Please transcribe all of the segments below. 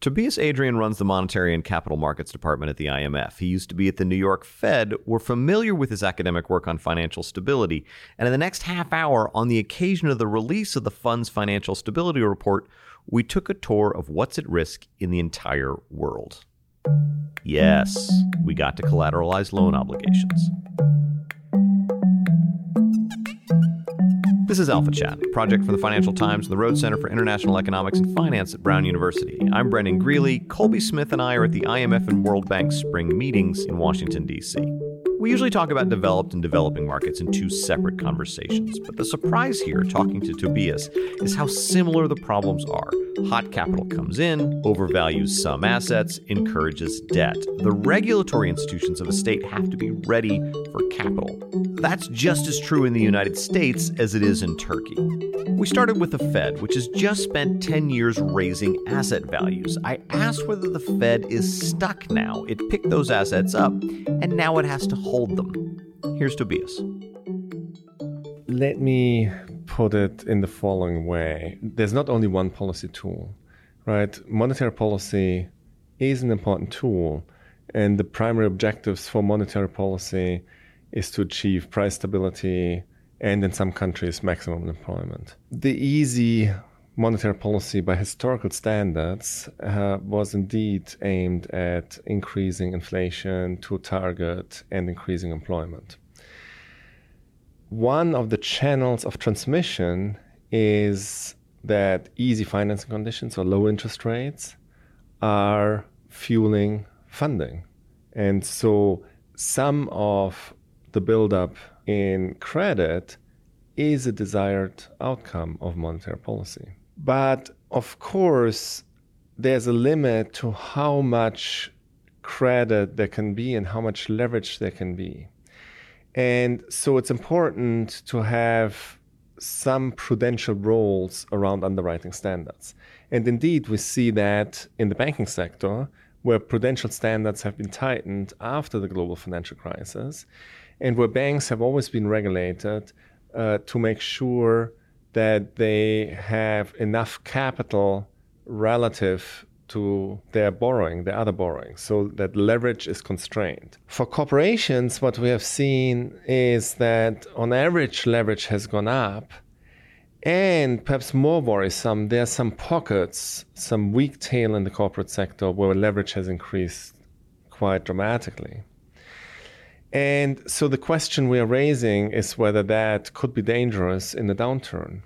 Tobias Adrian runs the Monetary and Capital Markets Department at the IMF. He used to be at the New York Fed. We're familiar with his academic work on financial stability. And in the next half hour, on the occasion of the release of the fund's financial stability report, we took a tour of what's at risk in the entire world. Yes, we got to collateralized loan obligations. This is Alpha Chat, a project from the Financial Times and the Rhodes Center for International Economics and Finance at Brown University. I'm Brendan Greeley. Colby Smith and I are at the IMF and World Bank spring meetings in Washington, D.C. We usually talk about developed and developing markets in two separate conversations, but the surprise here, talking to Tobias, is how similar the problems are. Hot capital comes in, overvalues some assets, encourages debt. The regulatory institutions of a state have to be ready for capital. That's just as true in the United States as it is in Turkey. We started with the Fed, which has just spent 10 years raising asset values. I asked whether the Fed is stuck now. It picked those assets up, and now it has to hold them. Here's Tobias. Let me put it in the following way there's not only one policy tool, right? Monetary policy is an important tool, and the primary objectives for monetary policy is to achieve price stability and, in some countries, maximum employment. The easy monetary policy by historical standards uh, was indeed aimed at increasing inflation to target and increasing employment one of the channels of transmission is that easy financing conditions or low interest rates are fueling funding. And so some of the buildup in credit is a desired outcome of monetary policy. But of course, there's a limit to how much credit there can be and how much leverage there can be. And so it's important to have some prudential rules around underwriting standards. And indeed, we see that in the banking sector, where prudential standards have been tightened after the global financial crisis, and where banks have always been regulated uh, to make sure that they have enough capital relative to their borrowing, their other borrowing, so that leverage is constrained. For corporations, what we have seen is that on average, leverage has gone up. And perhaps more worrisome, there are some pockets, some weak tail in the corporate sector where leverage has increased quite dramatically. And so the question we are raising is whether that could be dangerous in a downturn.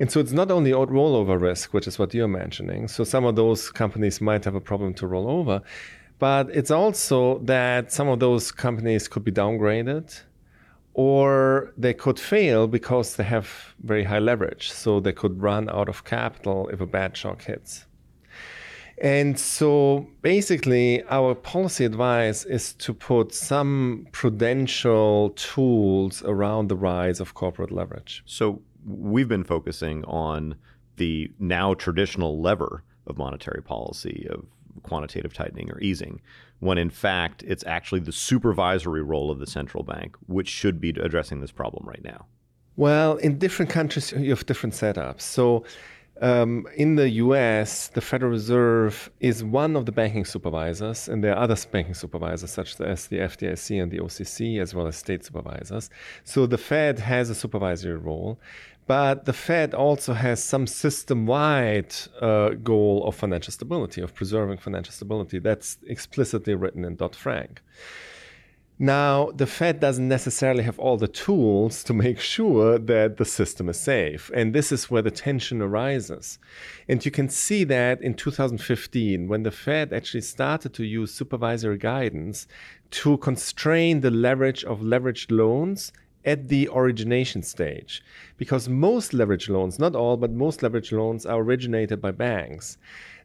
And so it's not only rollover risk, which is what you're mentioning. So some of those companies might have a problem to roll over, but it's also that some of those companies could be downgraded or they could fail because they have very high leverage. So they could run out of capital if a bad shock hits. And so basically, our policy advice is to put some prudential tools around the rise of corporate leverage. So we've been focusing on the now traditional lever of monetary policy of quantitative tightening or easing, when in fact it's actually the supervisory role of the central bank, which should be addressing this problem right now? Well, in different countries, you have different setups. So, um, in the US, the Federal Reserve is one of the banking supervisors, and there are other banking supervisors, such as the FDIC and the OCC, as well as state supervisors. So, the Fed has a supervisory role. But the Fed also has some system wide uh, goal of financial stability, of preserving financial stability. That's explicitly written in Dodd Frank. Now, the Fed doesn't necessarily have all the tools to make sure that the system is safe. And this is where the tension arises. And you can see that in 2015, when the Fed actually started to use supervisory guidance to constrain the leverage of leveraged loans at the origination stage because most leverage loans, not all, but most leverage loans are originated by banks.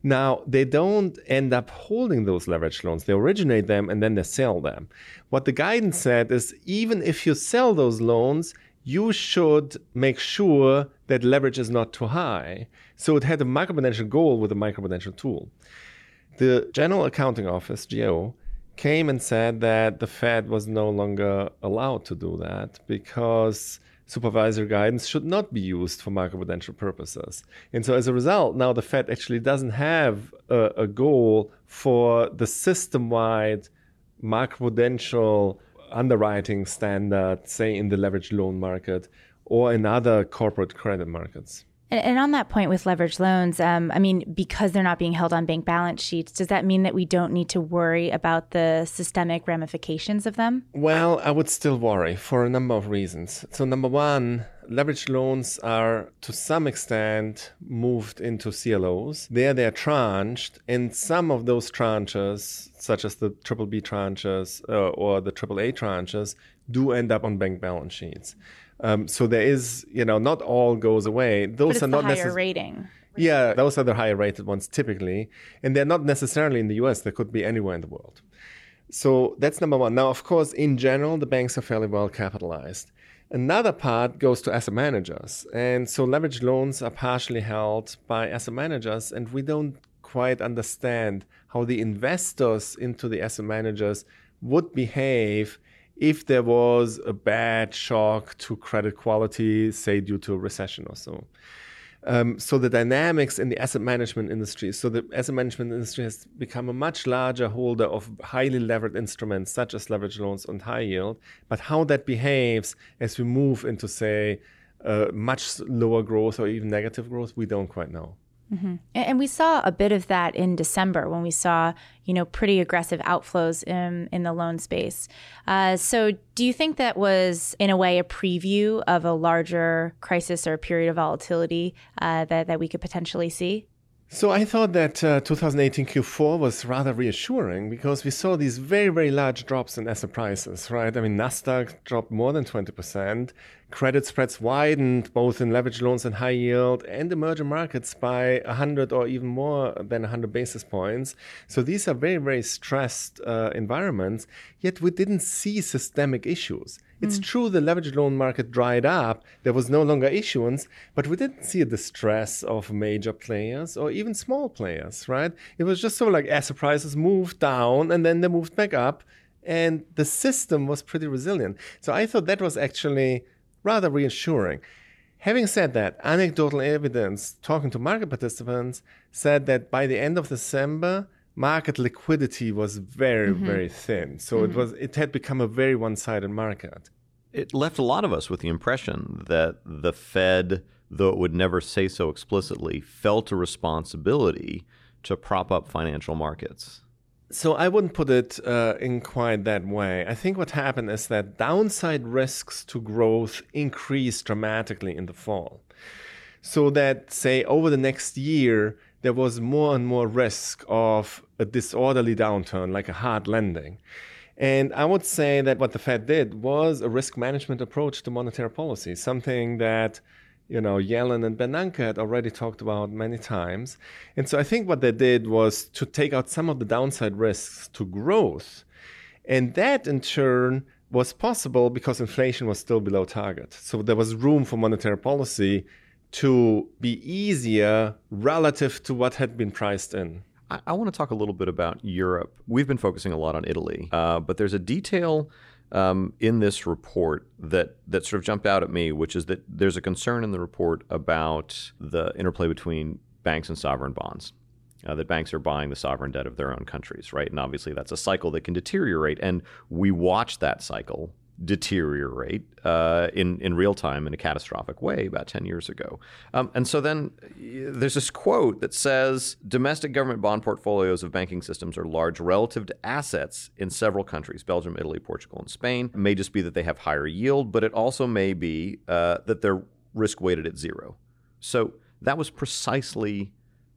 Now, they don't end up holding those leverage loans. They originate them and then they sell them. What the guidance said is even if you sell those loans, you should make sure that leverage is not too high. So it had a macroprudential goal with a macroprudential tool. The General Accounting Office, GAO, came and said that the Fed was no longer allowed to do that because supervisory guidance should not be used for macroprudential purposes. And so as a result, now the Fed actually doesn't have a, a goal for the system wide macroprudential underwriting standard, say in the leveraged loan market or in other corporate credit markets. And, and on that point with leveraged loans, um, I mean, because they're not being held on bank balance sheets, does that mean that we don't need to worry about the systemic ramifications of them? Well, I would still worry for a number of reasons. So, number one, leveraged loans are to some extent moved into CLOs. There they're tranched, and some of those tranches, such as the triple B tranches uh, or the triple A tranches, do end up on bank balance sheets. Um, so there is, you know, not all goes away. Those are not necessarily higher rating. Yeah, those are the higher rated ones typically, and they're not necessarily in the U.S. They could be anywhere in the world. So that's number one. Now, of course, in general, the banks are fairly well capitalized. Another part goes to asset managers, and so leveraged loans are partially held by asset managers, and we don't quite understand how the investors into the asset managers would behave if there was a bad shock to credit quality, say due to a recession or so. Um, so the dynamics in the asset management industry, so the asset management industry has become a much larger holder of highly levered instruments such as leverage loans and high yield. But how that behaves as we move into, say, uh, much lower growth or even negative growth, we don't quite know. Mm-hmm. And we saw a bit of that in December when we saw, you know, pretty aggressive outflows in, in the loan space. Uh, so, do you think that was, in a way, a preview of a larger crisis or a period of volatility uh, that, that we could potentially see? So I thought that uh, 2018 Q4 was rather reassuring because we saw these very, very large drops in asset prices, right? I mean, Nasdaq dropped more than 20%. Credit spreads widened both in leverage loans and high yield and emerging markets by 100 or even more than 100 basis points. So these are very, very stressed uh, environments, yet we didn't see systemic issues. It's mm. true the leveraged loan market dried up, there was no longer issuance, but we didn't see a distress of major players or even small players, right? It was just sort of like asset prices moved down and then they moved back up, and the system was pretty resilient. So I thought that was actually rather reassuring. Having said that, anecdotal evidence talking to market participants said that by the end of December, market liquidity was very, mm-hmm. very thin. So mm-hmm. it was it had become a very one-sided market. It left a lot of us with the impression that the Fed, though it would never say so explicitly, felt a responsibility to prop up financial markets. So I wouldn't put it uh, in quite that way. I think what happened is that downside risks to growth increased dramatically in the fall. So that, say, over the next year, there was more and more risk of a disorderly downturn, like a hard landing. And I would say that what the Fed did was a risk management approach to monetary policy, something that you know, Yellen and Bernanke had already talked about many times. And so I think what they did was to take out some of the downside risks to growth. And that in turn was possible because inflation was still below target. So there was room for monetary policy to be easier relative to what had been priced in. I, I want to talk a little bit about Europe. We've been focusing a lot on Italy, uh, but there's a detail um, in this report that that sort of jumped out at me, which is that there's a concern in the report about the interplay between banks and sovereign bonds. Uh, that banks are buying the sovereign debt of their own countries, right? And obviously, that's a cycle that can deteriorate. And we watch that cycle deteriorate uh, in in real time in a catastrophic way about ten years ago. Um, and so then there's this quote that says domestic government bond portfolios of banking systems are large relative to assets in several countries: Belgium, Italy, Portugal, and Spain. It may just be that they have higher yield, but it also may be uh, that they're risk weighted at zero. So that was precisely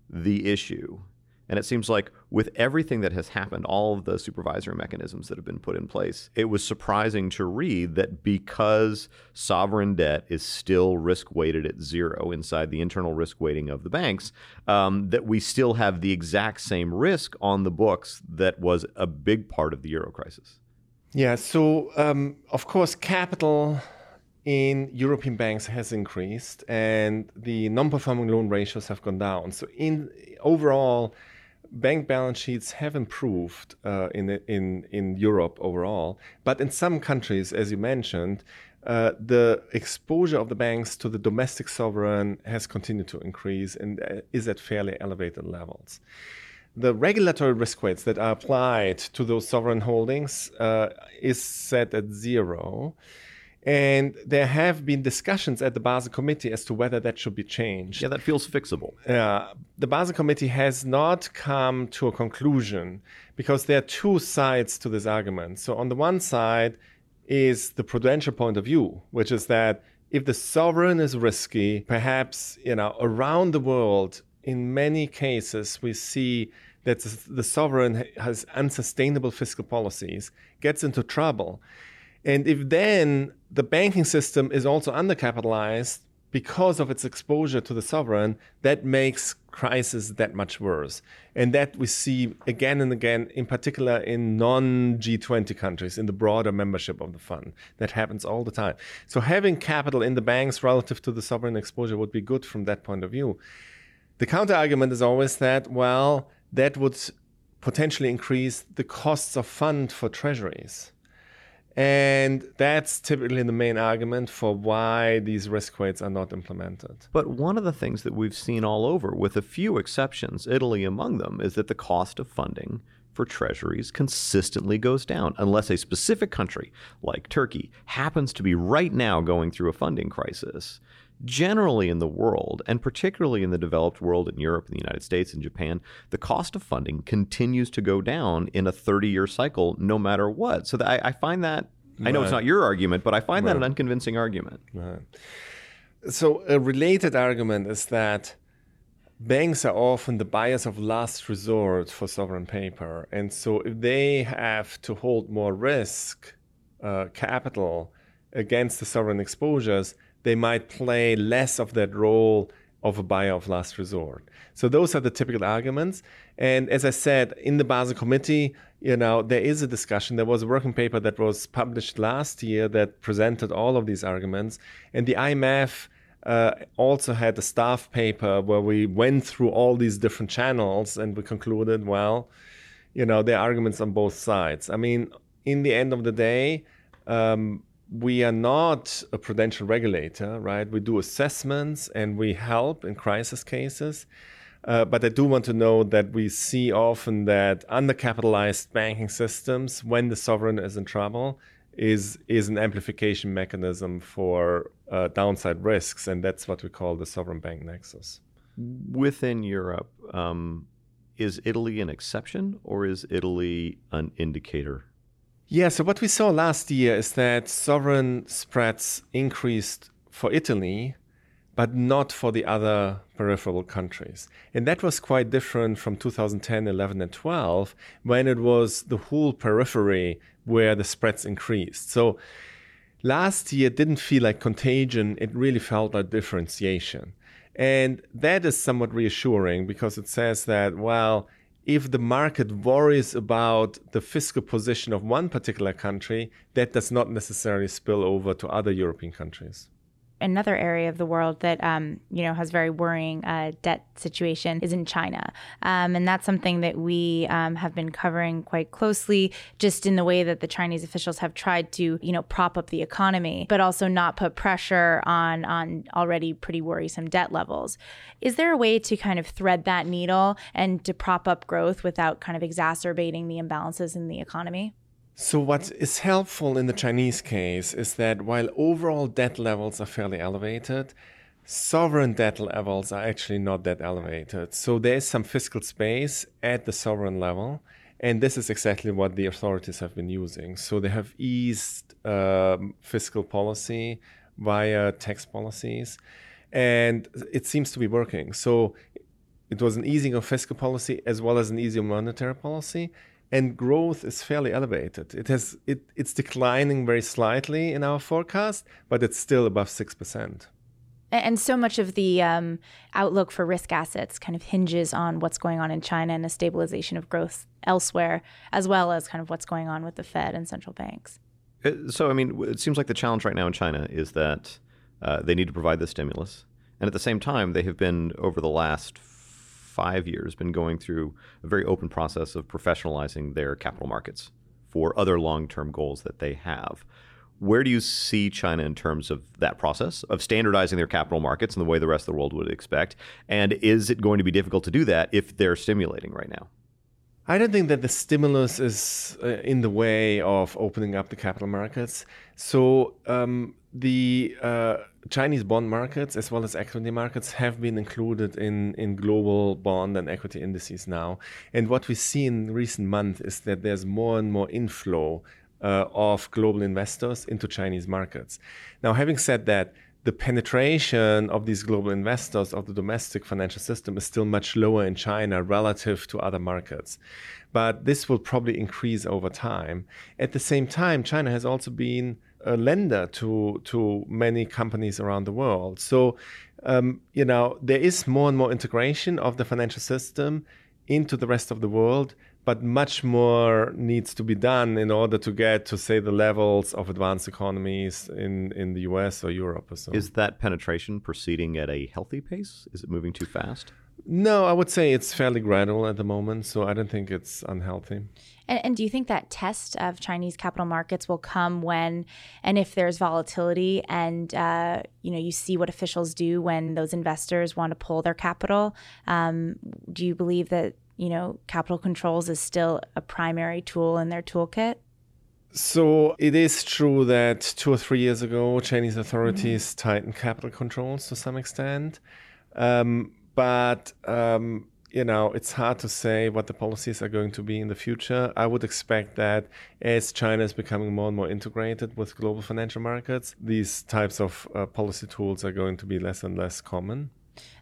the issue And it seems like with everything that has happened, all of the supervisory mechanisms that have been put in place, it was surprising to read that because sovereign debt is still risk weighted at zero inside the internal risk weighting of the banks, um, that we still have the exact same risk on the books that was a big part of the euro crisis. Yeah, so um, of course, capital in European banks has increased, and the non-performing loan ratios have gone down. So, in overall, bank balance sheets have improved uh, in in in Europe overall, but in some countries, as you mentioned, uh, the exposure of the banks to the domestic sovereign has continued to increase and uh, is at fairly elevated levels. The regulatory risk weights that are applied to those sovereign holdings uh, is set at zero. And there have been discussions at the Basel Committee as to whether that should be changed. Yeah, that feels fixable. Uh, the Basel Committee has not come to a conclusion because there are two sides to this argument. So, on the one side is the prudential point of view, which is that if the sovereign is risky, perhaps you know around the world, in many cases, we see that the sovereign has unsustainable fiscal policies, gets into trouble and if then the banking system is also undercapitalized because of its exposure to the sovereign, that makes crisis that much worse. And that we see again and again, in particular in non G20 countries, in the broader membership of the fund. That happens all the time. So having capital in the banks relative to the sovereign exposure would be good from that point of view. The counter argument is always that, well, that would potentially increase the costs of fund for treasuries. And that's typically the main argument for why these risk weights are not implemented. But one of the things that we've seen all over, with a few exceptions, Italy among them, is that the cost of funding for treasuries consistently goes down unless a specific country, like Turkey, happens to be right now going through a funding crisis. Generally, in the world, and particularly in the developed world in Europe, in the United States, and Japan, the cost of funding continues to go down in a 30 year cycle no matter what. So I, I find that, I know right. it's not your argument, but I find right. that an unconvincing argument. Right. So, a related argument is that banks are often the buyers of last resort for sovereign paper. And so, if they have to hold more risk uh, capital against the sovereign exposures, they might play less of that role of a buyer of last resort. So those are the typical arguments. And as I said, in the Basel Committee, you know, there is a discussion. There was a working paper that was published last year that presented all of these arguments. And the IMF uh, also had a staff paper where we went through all these different channels and we concluded, well, you know, there are arguments on both sides. I mean, in the end of the day, um, we are not a prudential regulator, right? We do assessments and we help in crisis cases. Uh, but I do want to know that we see often that undercapitalized banking systems, when the sovereign is in trouble, is is an amplification mechanism for uh, downside risks, and that's what we call the sovereign bank nexus. Within Europe, um, is Italy an exception, or is Italy an indicator yeah, so what we saw last year is that sovereign spreads increased for Italy, but not for the other peripheral countries. And that was quite different from 2010, 11, and 12, when it was the whole periphery where the spreads increased. So last year didn't feel like contagion, it really felt like differentiation. And that is somewhat reassuring because it says that, well, if the market worries about the fiscal position of one particular country, that does not necessarily spill over to other European countries another area of the world that um, you know has very worrying uh, debt situation is in China, um, and that's something that we um, have been covering quite closely, just in the way that the Chinese officials have tried to you know prop up the economy, but also not put pressure on on already pretty worrisome debt levels. Is there a way to kind of thread that needle and to prop up growth without kind of exacerbating the imbalances in the economy? So, what is helpful in the Chinese case is that while overall debt levels are fairly elevated, sovereign debt levels are actually not that elevated. So, there's some fiscal space at the sovereign level. And this is exactly what the authorities have been using. So, they have eased um, fiscal policy via tax policies. And it seems to be working. So, it was an easing of fiscal policy as well as an easing of monetary policy and growth is fairly elevated. It has it, it's declining very slightly in our forecast, but it's still above six percent. And so much of the um, outlook for risk assets kind of hinges on what's going on in China and a stabilization of growth elsewhere, as well as kind of what's going on with the Fed and central banks. Uh, so, I mean, it seems like the challenge right now in China is that uh, they need to provide the stimulus. And at the same time, they have been, over the last five years, been going through a very open process of professionalizing their capital markets for other long term goals that they have. Where do you see China in terms of that process of standardizing their capital markets in the way the rest of the world would expect? And is it going to be difficult to do that if they're stimulating right now? I don't think that the stimulus is uh, in the way of opening up the capital markets. So um, the uh, Chinese bond markets as well as equity markets have been included in, in global bond and equity indices now. And what we see in recent months is that there's more and more inflow uh, of global investors into Chinese markets. Now, having said that, the penetration of these global investors of the domestic financial system is still much lower in China relative to other markets. But this will probably increase over time. At the same time, China has also been a lender to, to many companies around the world. So, um, you know, there is more and more integration of the financial system into the rest of the world but much more needs to be done in order to get to say the levels of advanced economies in, in the US or Europe or so. Is that penetration proceeding at a healthy pace? Is it moving too fast? No, I would say it's fairly gradual at the moment, so I don't think it's unhealthy. And, and, do you think that test of Chinese capital markets will come when and if there's volatility, and uh, you know you see what officials do when those investors want to pull their capital? Um, do you believe that you know, capital controls is still a primary tool in their toolkit? So it is true that two or three years ago, Chinese authorities mm-hmm. tightened capital controls to some extent. Um, but, um, you know, it's hard to say what the policies are going to be in the future. I would expect that as China is becoming more and more integrated with global financial markets, these types of uh, policy tools are going to be less and less common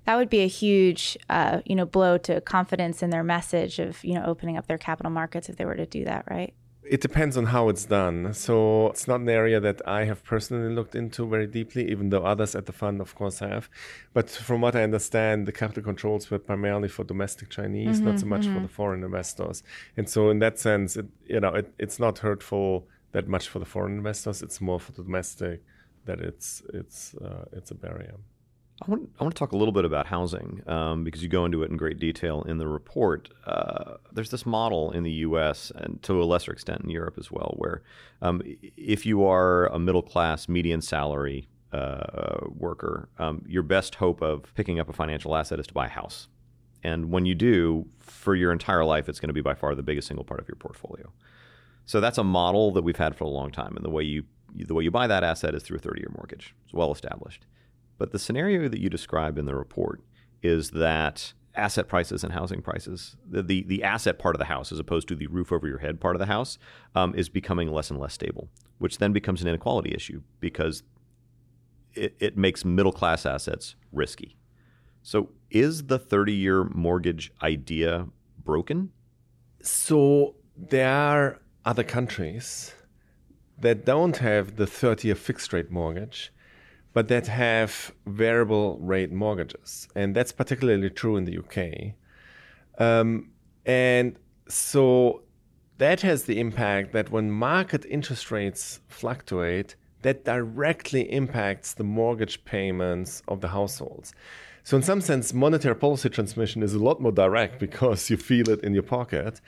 that would be a huge, uh, you know, blow to confidence in their message of you know opening up their capital markets if they were to do that, right? It depends on how it's done. So it's not an area that I have personally looked into very deeply, even though others at the fund, of course, have. But from what I understand, the capital controls were primarily for domestic Chinese, mm-hmm, not so much mm-hmm. for the foreign investors. And so, in that sense, it, you know, it, it's not hurtful that much for the foreign investors. It's more for the domestic that it's it's uh, it's a barrier. I want, I want to talk a little bit about housing um, because you go into it in great detail in the report. Uh, there's this model in the U.S. and to a lesser extent in Europe as well, where um, if you are a middle class, median salary uh, worker, um, your best hope of picking up a financial asset is to buy a house. And when you do, for your entire life, it's going to be by far the biggest single part of your portfolio. So that's a model that we've had for a long time, and the way you the way you buy that asset is through a 30-year mortgage. It's well established. But the scenario that you describe in the report is that asset prices and housing prices, the, the, the, asset part of the house as opposed to the roof over your head part of the house, um, is becoming less and less stable, which then becomes an inequality issue because it, it makes middle class assets risky. So, is the 30 year mortgage idea broken? So, there are other countries that don't have the 30 year fixed rate mortgage but that have variable rate mortgages. And that's particularly true in the UK. Um, and so that has the impact that when market interest rates fluctuate, that directly impacts the mortgage payments of the households. So, in some sense, monetary policy transmission is a lot more direct because you feel it in your pocket.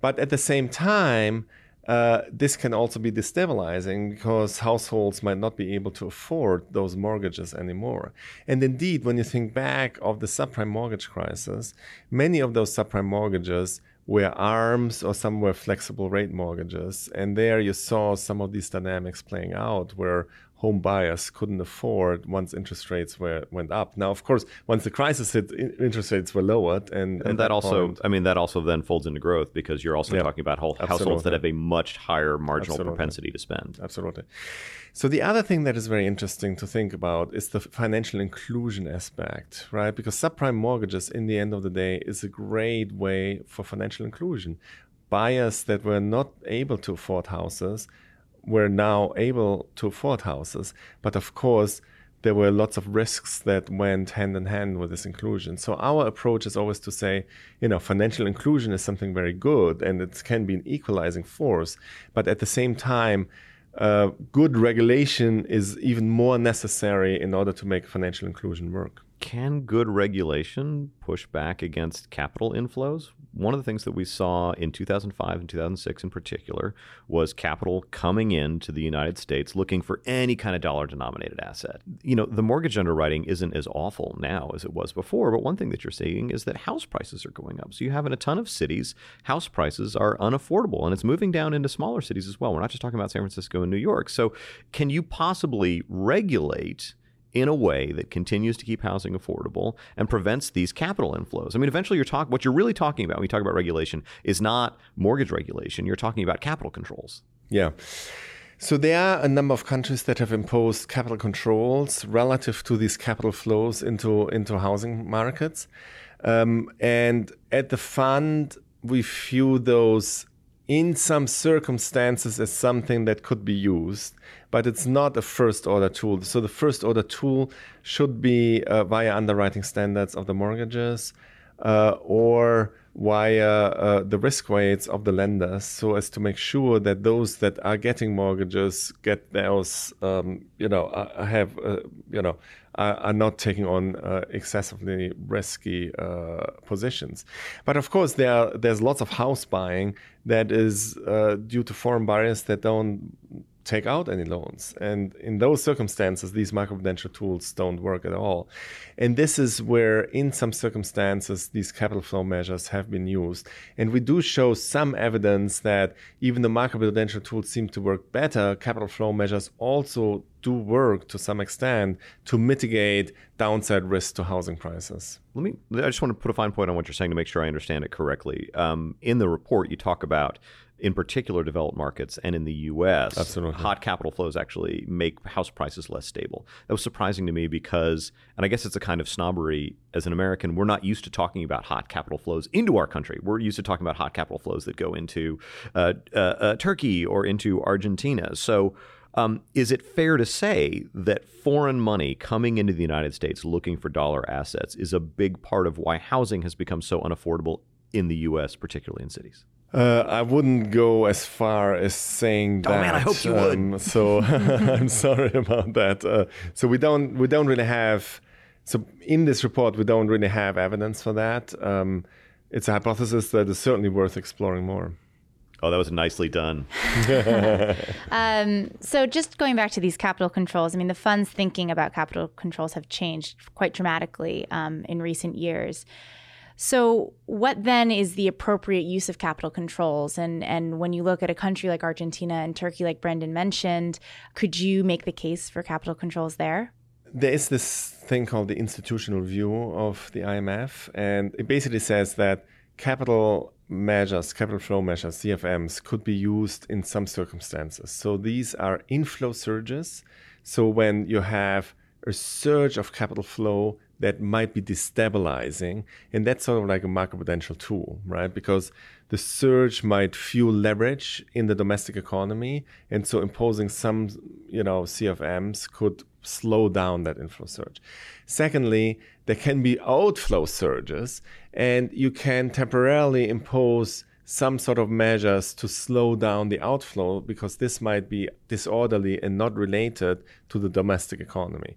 But at the same time, uh, this can also be destabilizing because households might not be able to afford those mortgages anymore. And indeed, when you think back of the subprime mortgage crisis, many of those subprime mortgages were ARMs or some were flexible rate mortgages. And there you saw some of these dynamics playing out where home buyers couldn't afford once interest rates were went up. Now, of course, once the crisis hit, interest rates were lowered, and, and that, that, also, point, I mean, that also then folds into growth because you're also yeah, talking about whole, households that have a much higher marginal absolutely. propensity to spend. Absolutely. So the other thing that is very interesting to think about is the financial inclusion aspect, right? Because subprime mortgages, in the end of the day, is a great way for financial inclusion. Buyers that were not able to afford houses were now able to afford houses. But of course, there were lots of risks that went hand in hand with this inclusion. So our approach is always to say, you know, financial inclusion is something very good and it can be an equalizing force. But at the same time, uh, good regulation is even more necessary in order to make financial inclusion work can good regulation push back against capital inflows? One of the things that we saw in 2005 and 2006 in particular was capital coming into the United States looking for any kind of dollar denominated asset. You know, the mortgage underwriting isn't as awful now as it was before, but one thing that you're seeing is that house prices are going up. So you have in a ton of cities, house prices are unaffordable and it's moving down into smaller cities as well. We're not just talking about San Francisco and New York. So can you possibly regulate in a way that continues to keep housing affordable and prevents these capital inflows. I mean, eventually you're talking what you're really talking about when you talk about regulation is not mortgage regulation. You're talking about capital controls. Yeah. So there are a number of countries that have imposed capital controls relative to these capital flows into into housing markets, um, and at the fund we view those in some circumstances as something that could be used, but it's not a first order tool. So the first order tool should be uh, via underwriting standards of the mortgages uh, or via uh, the risk weights of the lenders so as to make sure that those that are getting mortgages get those, um, you know, uh, have, uh, you know, are not taking on uh, excessively risky uh, positions. But of course, there are, there's lots of house buying that is uh, due to foreign buyers that don't take out any loans. And in those circumstances, these macroprudential tools don't work at all. And this is where, in some circumstances, these capital flow measures have been used. And we do show some evidence that even the macroprudential tools seem to work better. Capital flow measures also do work to some extent to mitigate downside risk to housing prices. Let me. I just want to put a fine point on what you're saying to make sure I understand it correctly. Um, in the report, you talk about in particular developed markets and in the US, Absolutely. hot capital flows actually make house prices less stable. That was surprising to me because, and I guess it's a kind of snobbery as an American, we're not used to talking about hot capital flows into our country. We're used to talking about hot capital flows that go into uh, uh, uh, Turkey or into Argentina. So, um, is it fair to say that foreign money coming into the United States looking for dollar assets is a big part of why housing has become so unaffordable in the U.S., particularly in cities? Uh, I wouldn't go as far as saying oh, that. man, I hope you um, would. so I'm sorry about that. Uh, so we don't we don't really have. So in this report, we don't really have evidence for that. Um, it's a hypothesis that is certainly worth exploring more. Oh, that was nicely done. um, so, just going back to these capital controls, I mean, the fund's thinking about capital controls have changed quite dramatically um, in recent years. So, what then is the appropriate use of capital controls? And and when you look at a country like Argentina and Turkey, like Brendan mentioned, could you make the case for capital controls there? There is this thing called the institutional view of the IMF, and it basically says that capital measures, capital flow measures, CFMs, could be used in some circumstances. So these are inflow surges. So when you have a surge of capital flow that might be destabilizing. And that's sort of like a macroprudential tool, right? Because the surge might fuel leverage in the domestic economy. And so imposing some, you know, CFMs could slow down that inflow surge. Secondly, there can be outflow surges, and you can temporarily impose some sort of measures to slow down the outflow because this might be disorderly and not related to the domestic economy.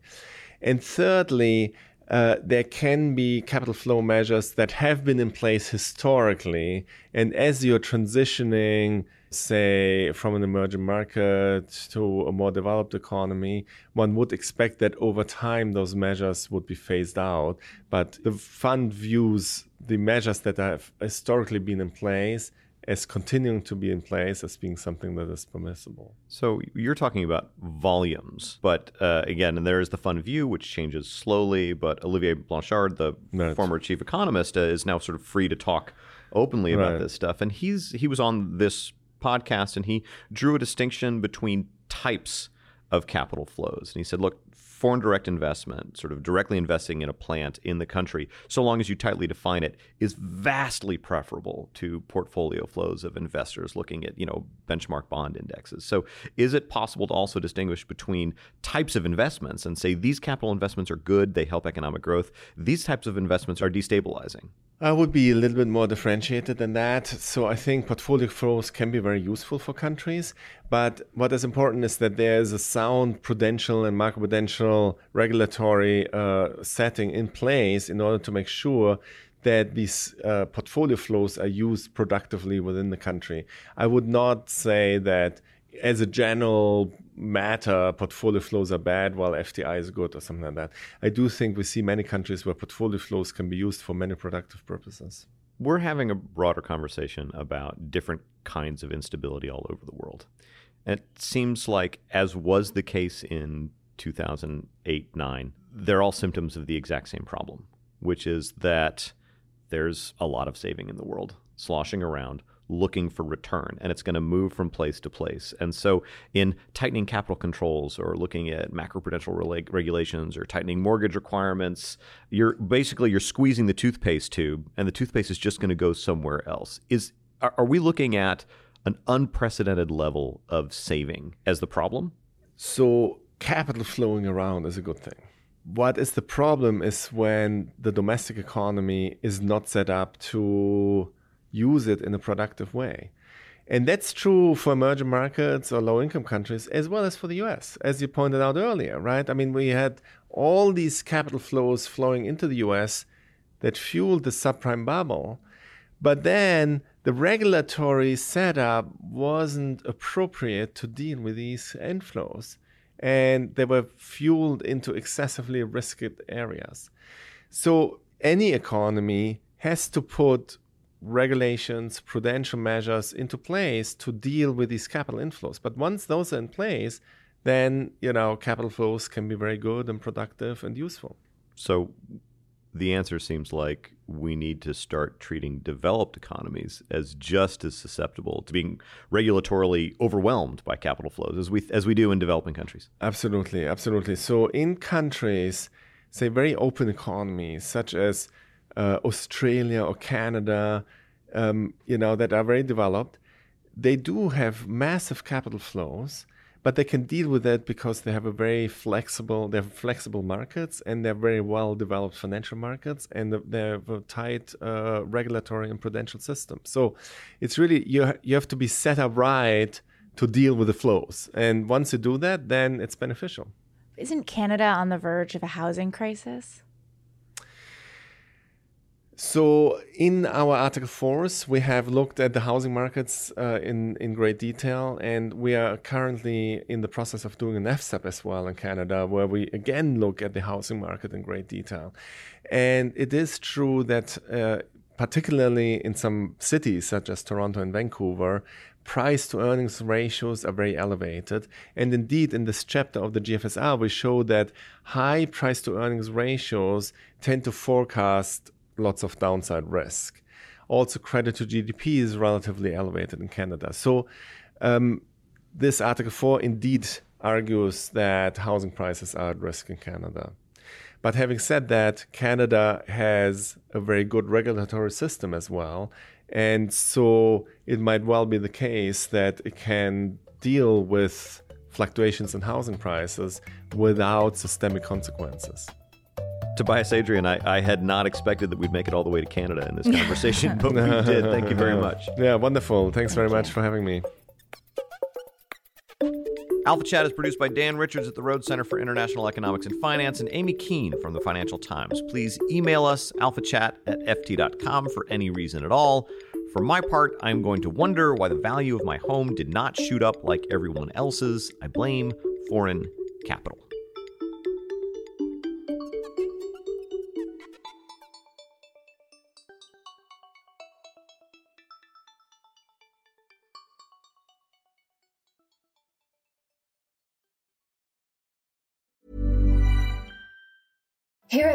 And thirdly, uh, there can be capital flow measures that have been in place historically. And as you're transitioning, say, from an emerging market to a more developed economy, one would expect that over time those measures would be phased out. But the fund views the measures that have historically been in place as continuing to be in place as being something that is permissible. So you're talking about volumes, but uh, again, and there is the fund view, which changes slowly. But Olivier Blanchard, the right. former chief economist, uh, is now sort of free to talk openly about right. this stuff. And he's he was on this podcast and he drew a distinction between types of capital flows. And he said, look, foreign direct investment, sort of directly investing in a plant in the country, so long as you tightly define it, is vastly preferable to portfolio flows of investors looking at, you know, benchmark bond indexes. So is it possible to also distinguish between types of investments and say these capital investments are good, they help economic growth, these types of investments are destabilizing? I would be a little bit more differentiated than that. So I think portfolio flows can be very useful for countries. But what is important is that there is a sound prudential and macroprudential regulatory uh, setting in place in order to make sure that these uh, portfolio flows are used productively within the country. I would not say that as a general matter, portfolio flows are bad while FDI is good or something like that. I do think we see many countries where portfolio flows can be used for many productive purposes. We're having a broader conversation about different kinds of instability all over the world. And it seems like, as was the case in 2008 9, they're all symptoms of the exact same problem, which is that there's a lot of saving in the world sloshing around looking for return and it's going to move from place to place. And so, in tightening capital controls or looking at macroprudential reg- regulations or tightening mortgage requirements, you're basically you're squeezing the toothpaste tube and the toothpaste is just going to go somewhere else. Is are, are we looking at an unprecedented level of saving as the problem? So, capital flowing around is a good thing. What is the problem is when the domestic economy is not set up to use it in a productive way. And that's true for emerging markets or low income countries as well as for the US, as you pointed out earlier, right? I mean, we had all these capital flows flowing into the US that fueled the subprime bubble. But then the regulatory setup wasn't appropriate to deal with these inflows. And they were fueled into excessively risky areas. So any economy has to put regulations, prudential measures into place to deal with these capital inflows. But once those are in place, then you know capital flows can be very good and productive and useful. So the answer seems like we need to start treating developed economies as just as susceptible to being regulatorily overwhelmed by capital flows as we as we do in developing countries. Absolutely, absolutely. So in countries, say very open economies such as uh, Australia or Canada, um, you know, that are very developed, they do have massive capital flows, but they can deal with that because they have a very flexible, they have flexible markets and they're very well developed financial markets and they have a tight uh, regulatory and prudential system. So it's really you you have to be set up right to deal with the flows, and once you do that, then it's beneficial. Isn't Canada on the verge of a housing crisis? So, in our Article 4s, we have looked at the housing markets uh, in, in great detail, and we are currently in the process of doing an FSAP as well in Canada, where we again look at the housing market in great detail. And it is true that, uh, particularly in some cities such as Toronto and Vancouver, price to earnings ratios are very elevated. And indeed, in this chapter of the GFSR, we show that high price to earnings ratios tend to forecast lots of downside risk. Also, credit to GDP is relatively elevated in Canada. So, um, this Article 4 indeed argues that housing prices are at risk in Canada. But having said that, Canada has a very good regulatory system as well. And so it might well be the case that it can deal with fluctuations in housing prices without systemic consequences. Tobias Adrian, I, I had not expected that we'd make it all the way to Canada in this conversation, but we did. Thank you very much. Yeah, wonderful. Thanks very much for having me. Alpha Chat is produced by Dan Richards at the Rhodes Center for International Economics and Finance and Amy Keene from the Financial Times. Please email us, alphachat at ft.com, for any reason at all. For my part, I'm going to wonder why the value of my home did not shoot up like everyone else's. I blame foreign capital.